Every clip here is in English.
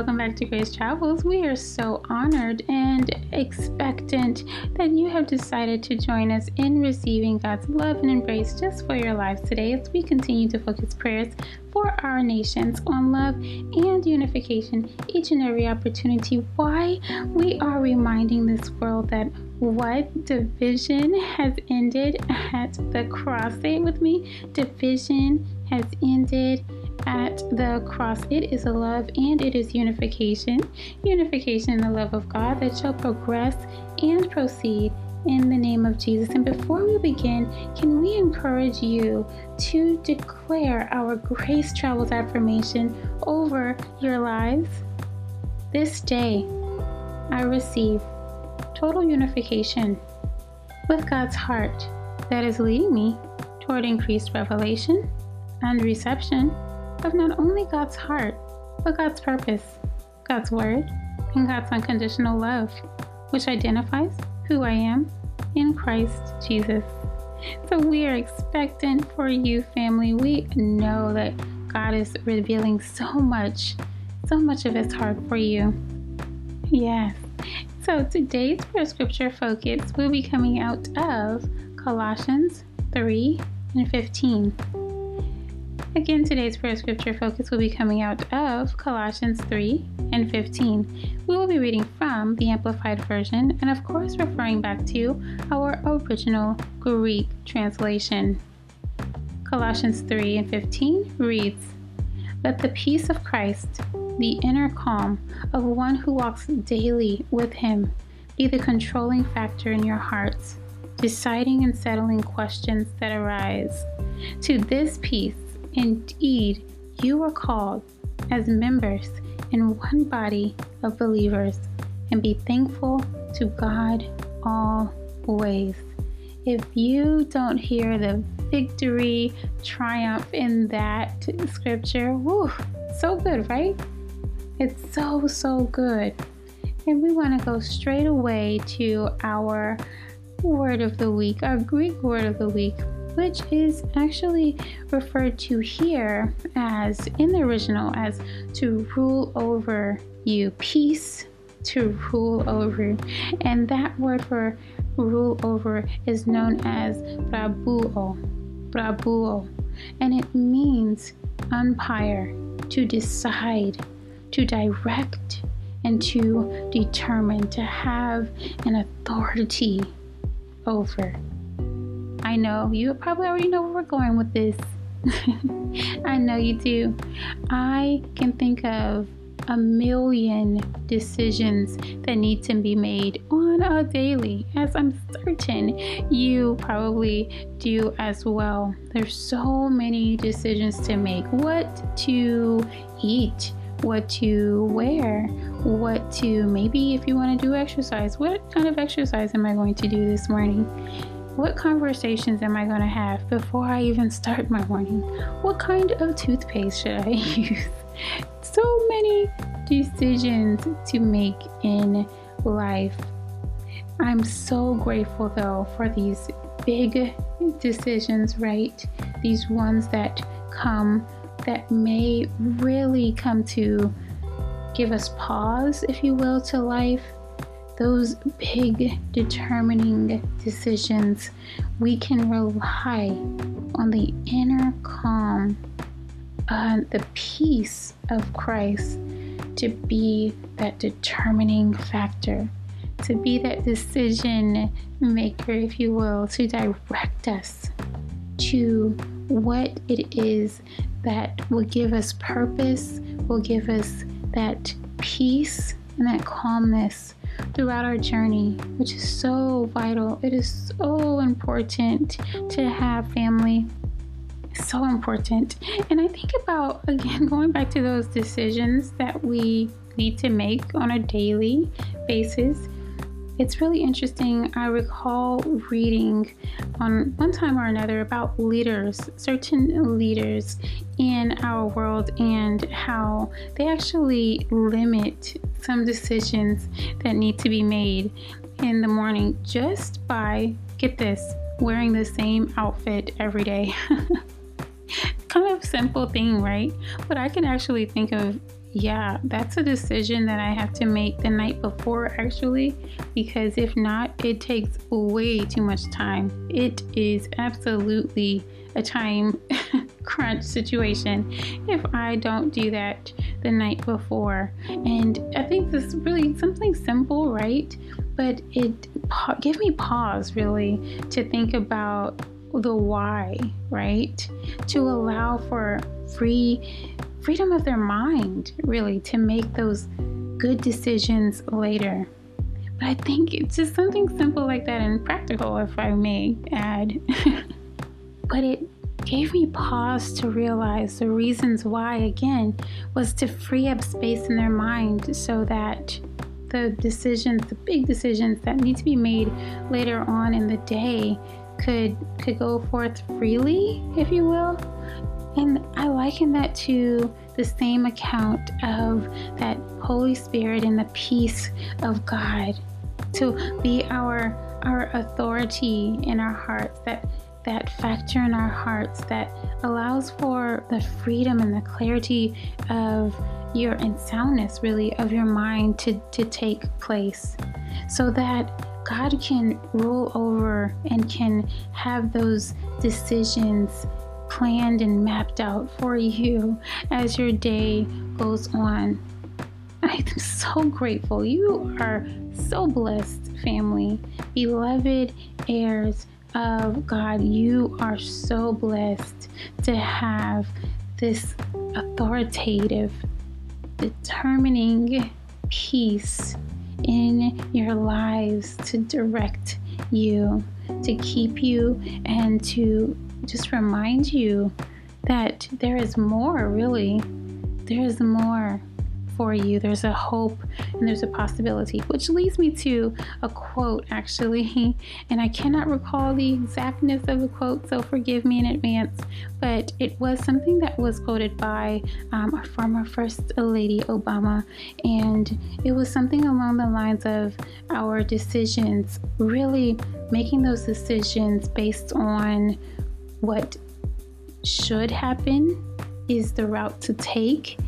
welcome back to Grace Travels. We are so honored and expectant that you have decided to join us in receiving God's love and embrace just for your lives today as we continue to focus prayers for our nations on love and unification each and every opportunity. Why we are reminding this world that what division has ended at the cross. Say it with me division has ended at the cross. It is a love and it is unification. Unification in the love of God that shall progress and proceed in the name of Jesus. And before we begin, can we encourage you to declare our Grace Travels affirmation over your lives? This day, I receive total unification with God's heart that is leading me toward increased revelation and reception of not only God's heart, but God's purpose, God's word, and God's unconditional love, which identifies who I am in Christ Jesus. So we are expectant for you, family. We know that God is revealing so much, so much of His heart for you. Yes. So today's prayer scripture focus will be coming out of Colossians 3 and 15. Again, today's prayer scripture focus will be coming out of Colossians 3 and 15. We will be reading from the Amplified Version and, of course, referring back to our original Greek translation. Colossians 3 and 15 reads Let the peace of Christ, the inner calm of one who walks daily with Him, be the controlling factor in your hearts, deciding and settling questions that arise. To this peace, Indeed, you are called as members in one body of believers and be thankful to God always. If you don't hear the victory, triumph in that scripture, whew, so good, right? It's so, so good. And we want to go straight away to our word of the week, our Greek word of the week, which is actually referred to here as in the original as to rule over you, peace to rule over. And that word for rule over is known as brabeuo, brabeuo, and it means umpire, to decide, to direct, and to determine, to have an authority over. I know you probably already know where we're going with this. I know you do. I can think of a million decisions that need to be made on a daily, as I'm certain you probably do as well. There's so many decisions to make what to eat, what to wear, what to maybe if you want to do exercise, what kind of exercise am I going to do this morning? What conversations am I going to have before I even start my morning? What kind of toothpaste should I use? so many decisions to make in life. I'm so grateful though for these big decisions, right? These ones that come that may really come to give us pause, if you will, to life those big determining decisions, we can rely on the inner calm, uh, the peace of Christ to be that determining factor, to be that decision maker, if you will, to direct us to what it is that will give us purpose, will give us that peace and that calmness throughout our journey, which is so vital. It is so important to have family. so important. And I think about, again, going back to those decisions that we need to make on a daily basis it's really interesting. I recall reading on one time or another about leaders, certain leaders in our world, and how they actually limit some decisions that need to be made in the morning just by, get this, wearing the same outfit every day. kind of simple thing, right? But I can actually think of yeah, that's a decision that I have to make the night before, actually, because if not, it takes way too much time. It is absolutely a time crunch situation if I don't do that the night before. And I think this is really something simple, right? But it give me pause really to think about the why, right? To allow for free freedom of their mind, really, to make those good decisions later. But I think it's just something simple like that and practical, if I may add. but it gave me pause to realize the reasons why, again, was to free up space in their mind so that the decisions, the big decisions that need to be made later on in the day could could go forth freely, if you will. And I liken that to the same account of that Holy Spirit and the peace of God. To be our our authority in our hearts, that that factor in our hearts that allows for the freedom and the clarity of your and soundness really of your mind to, to take place. So that God can rule over and can have those decisions planned and mapped out for you as your day goes on. I'm so grateful. You are so blessed, family, beloved heirs of God. You are so blessed to have this authoritative, determining peace in your lives to direct you, to keep you, and to just remind you that there is more, really. There is more for you. There's a hope and there's a possibility, which leads me to a quote actually. And I cannot recall the exactness of the quote, so forgive me in advance. But it was something that was quoted by um, our former First Lady Obama. And it was something along the lines of our decisions, really making those decisions based on what should happen is the route to take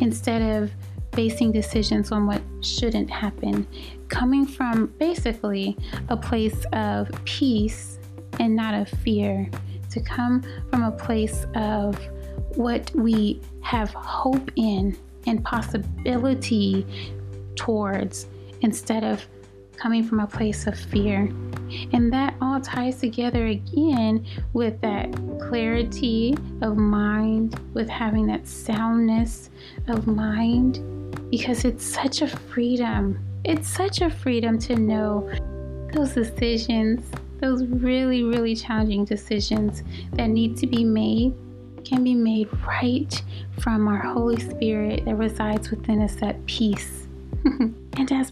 instead of basing decisions on what shouldn't happen, coming from basically a place of peace and not of fear, to come from a place of what we have hope in and possibility towards instead of coming from a place of fear. And that all ties together again with that clarity of mind, with having that soundness of mind, because it's such a freedom. It's such a freedom to know those decisions, those really, really challenging decisions that need to be made can be made right from our Holy Spirit that resides within us at peace.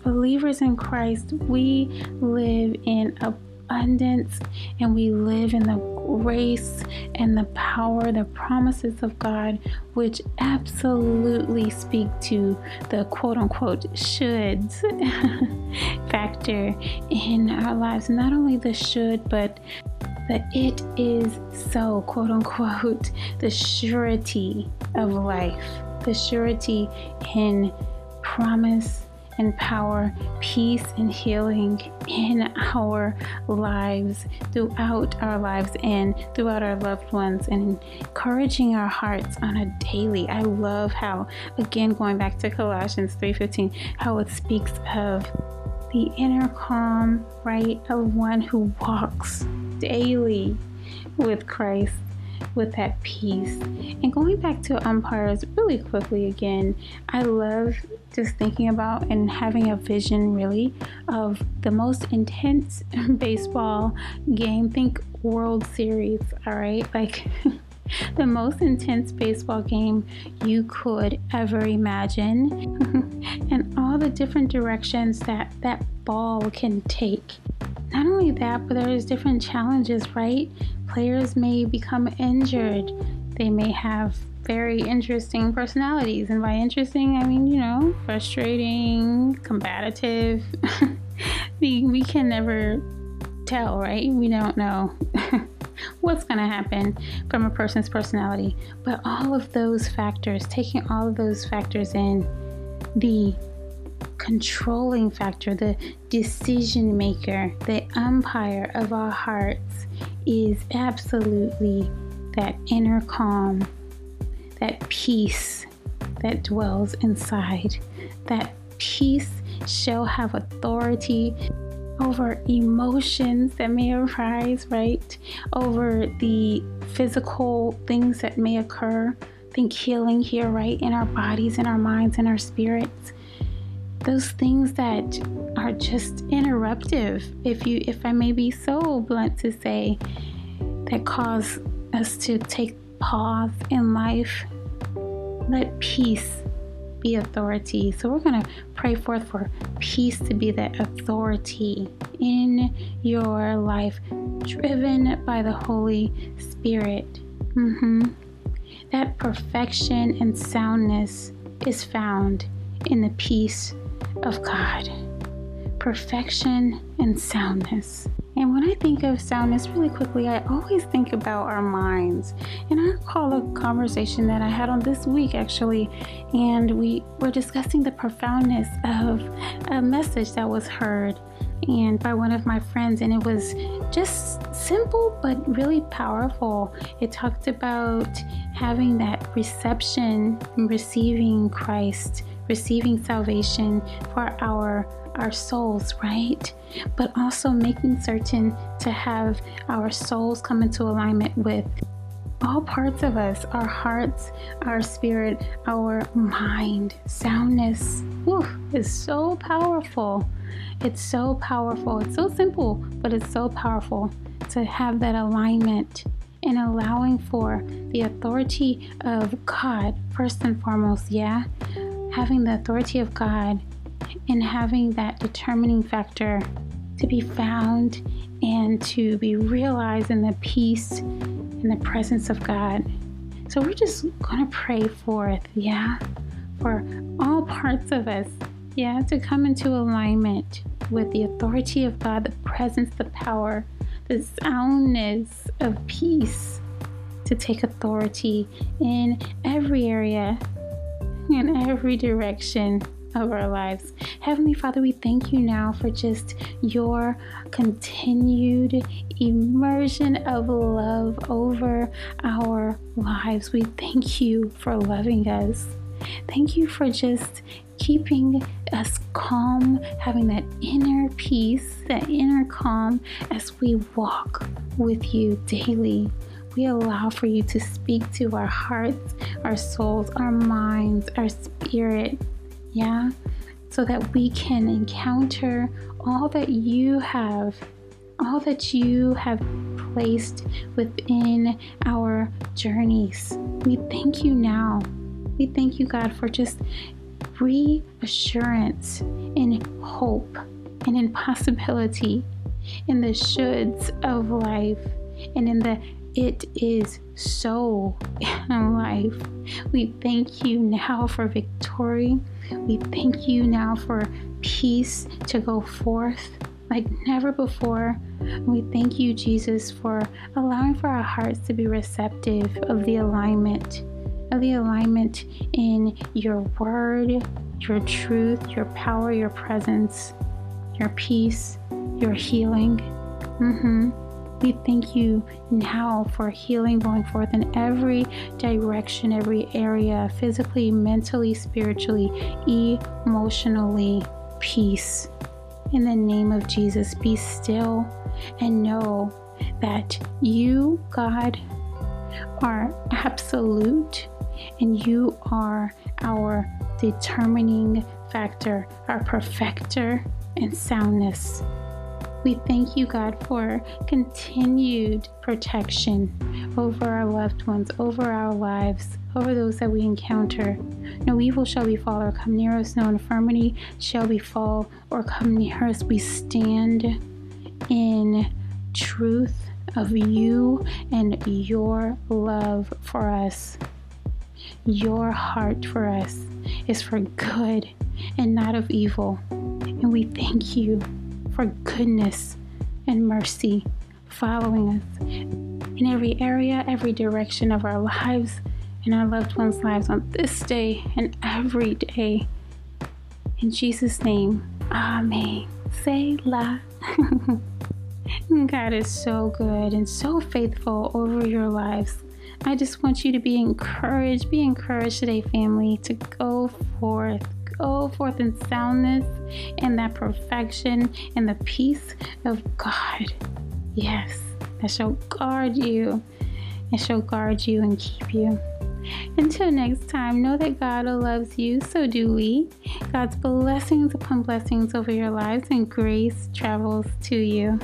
believers in Christ, we live in abundance and we live in the grace and the power, the promises of God, which absolutely speak to the quote unquote shoulds factor in our lives. Not only the should, but that it is so, quote unquote, the surety of life, the surety in promise and power, peace and healing in our lives, throughout our lives, and throughout our loved ones, and encouraging our hearts on a daily. I love how, again, going back to Colossians 3:15, how it speaks of the inner calm, right, of one who walks daily with Christ with that peace. And going back to umpires really quickly again, I love just thinking about and having a vision really of the most intense baseball game. Think World Series, all right? Like the most intense baseball game you could ever imagine, and all the different directions that that ball can take. Not only that, but there's different challenges, right? Players may become injured. They may have very interesting personalities. And by interesting, I mean, you know, frustrating, combative. we, we can never tell, right? We don't know. what's going to happen from a person's personality. But all of those factors, taking all of those factors in, the controlling factor, the decision maker, the umpire of our hearts is absolutely that inner calm, that peace that dwells inside. That peace shall have authority over emotions that may arise, right? Over the physical things that may occur. Think healing here, right? In our bodies, in our minds, in our spirits. Those things that are just interruptive, if you if I may be so blunt to say, that cause us to take pause in life. Let peace be authority. So we're going to pray forth for peace to be the authority in your life, driven by the Holy Spirit. Mm-hmm. That perfection and soundness is found in the peace of God. Perfection and soundness. And when I think of soundness really quickly, I always think about our minds. And I recall a conversation that I had on this week actually, and we were discussing the profoundness of a message that was heard and by one of my friends and it was just simple but really powerful it talked about having that reception receiving christ receiving salvation for our our souls, right? But also making certain to have our souls come into alignment with all parts of us our hearts, our spirit, our mind. Soundness whew, is so powerful. It's so powerful. It's so simple, but it's so powerful to have that alignment and allowing for the authority of God, first and foremost, yeah? Having the authority of God and having that determining factor to be found and to be realized in the peace in the presence of God. So we're just going to pray forth, yeah, for all parts of us, yeah, to come into alignment with the authority of God, the presence, the power, the soundness of peace to take authority in every area, in every direction of our lives. Heavenly Father, we thank you now for just your continued immersion of love over our lives. We thank you for loving us. Thank you for just keeping us calm, having that inner peace, that inner calm as we walk with you daily. We allow for you to speak to our hearts, our souls, our minds, our spirit yeah, so that we can encounter all that you have, all that you have placed within our journeys. We thank you now. We thank you, God, for just reassurance in hope and in possibility, in the shoulds of life, and in the it is so in life. We thank you now for victory. We thank you now for peace to go forth like never before. We thank you, Jesus, for allowing for our hearts to be receptive of the alignment, of the alignment in your word, your truth, your power, your presence, your peace, your healing. Mm-hmm. We thank you now for healing going forth in every direction, every area physically, mentally, spiritually, emotionally. Peace. In the name of Jesus, be still and know that you, God, are absolute and you are our determining factor, our perfecter and soundness. We thank you, God, for continued protection over our loved ones, over our lives, over those that we encounter. No evil shall befall or come near us, no infirmity shall befall or come near us. We stand in truth of you and your love for us. Your heart for us is for good and not of evil. And we thank you for goodness and mercy following us in every area, every direction of our lives and our loved ones' lives on this day and every day. In Jesus' name, Amen. Selah. God is so good and so faithful over your lives. I just want you to be encouraged. Be encouraged today, family, to go forth. Go forth in soundness and that perfection and the peace of God. Yes, that shall guard you. It shall guard you and keep you. Until next time, know that God loves you, so do we. God's blessings upon blessings over your lives and grace travels to you.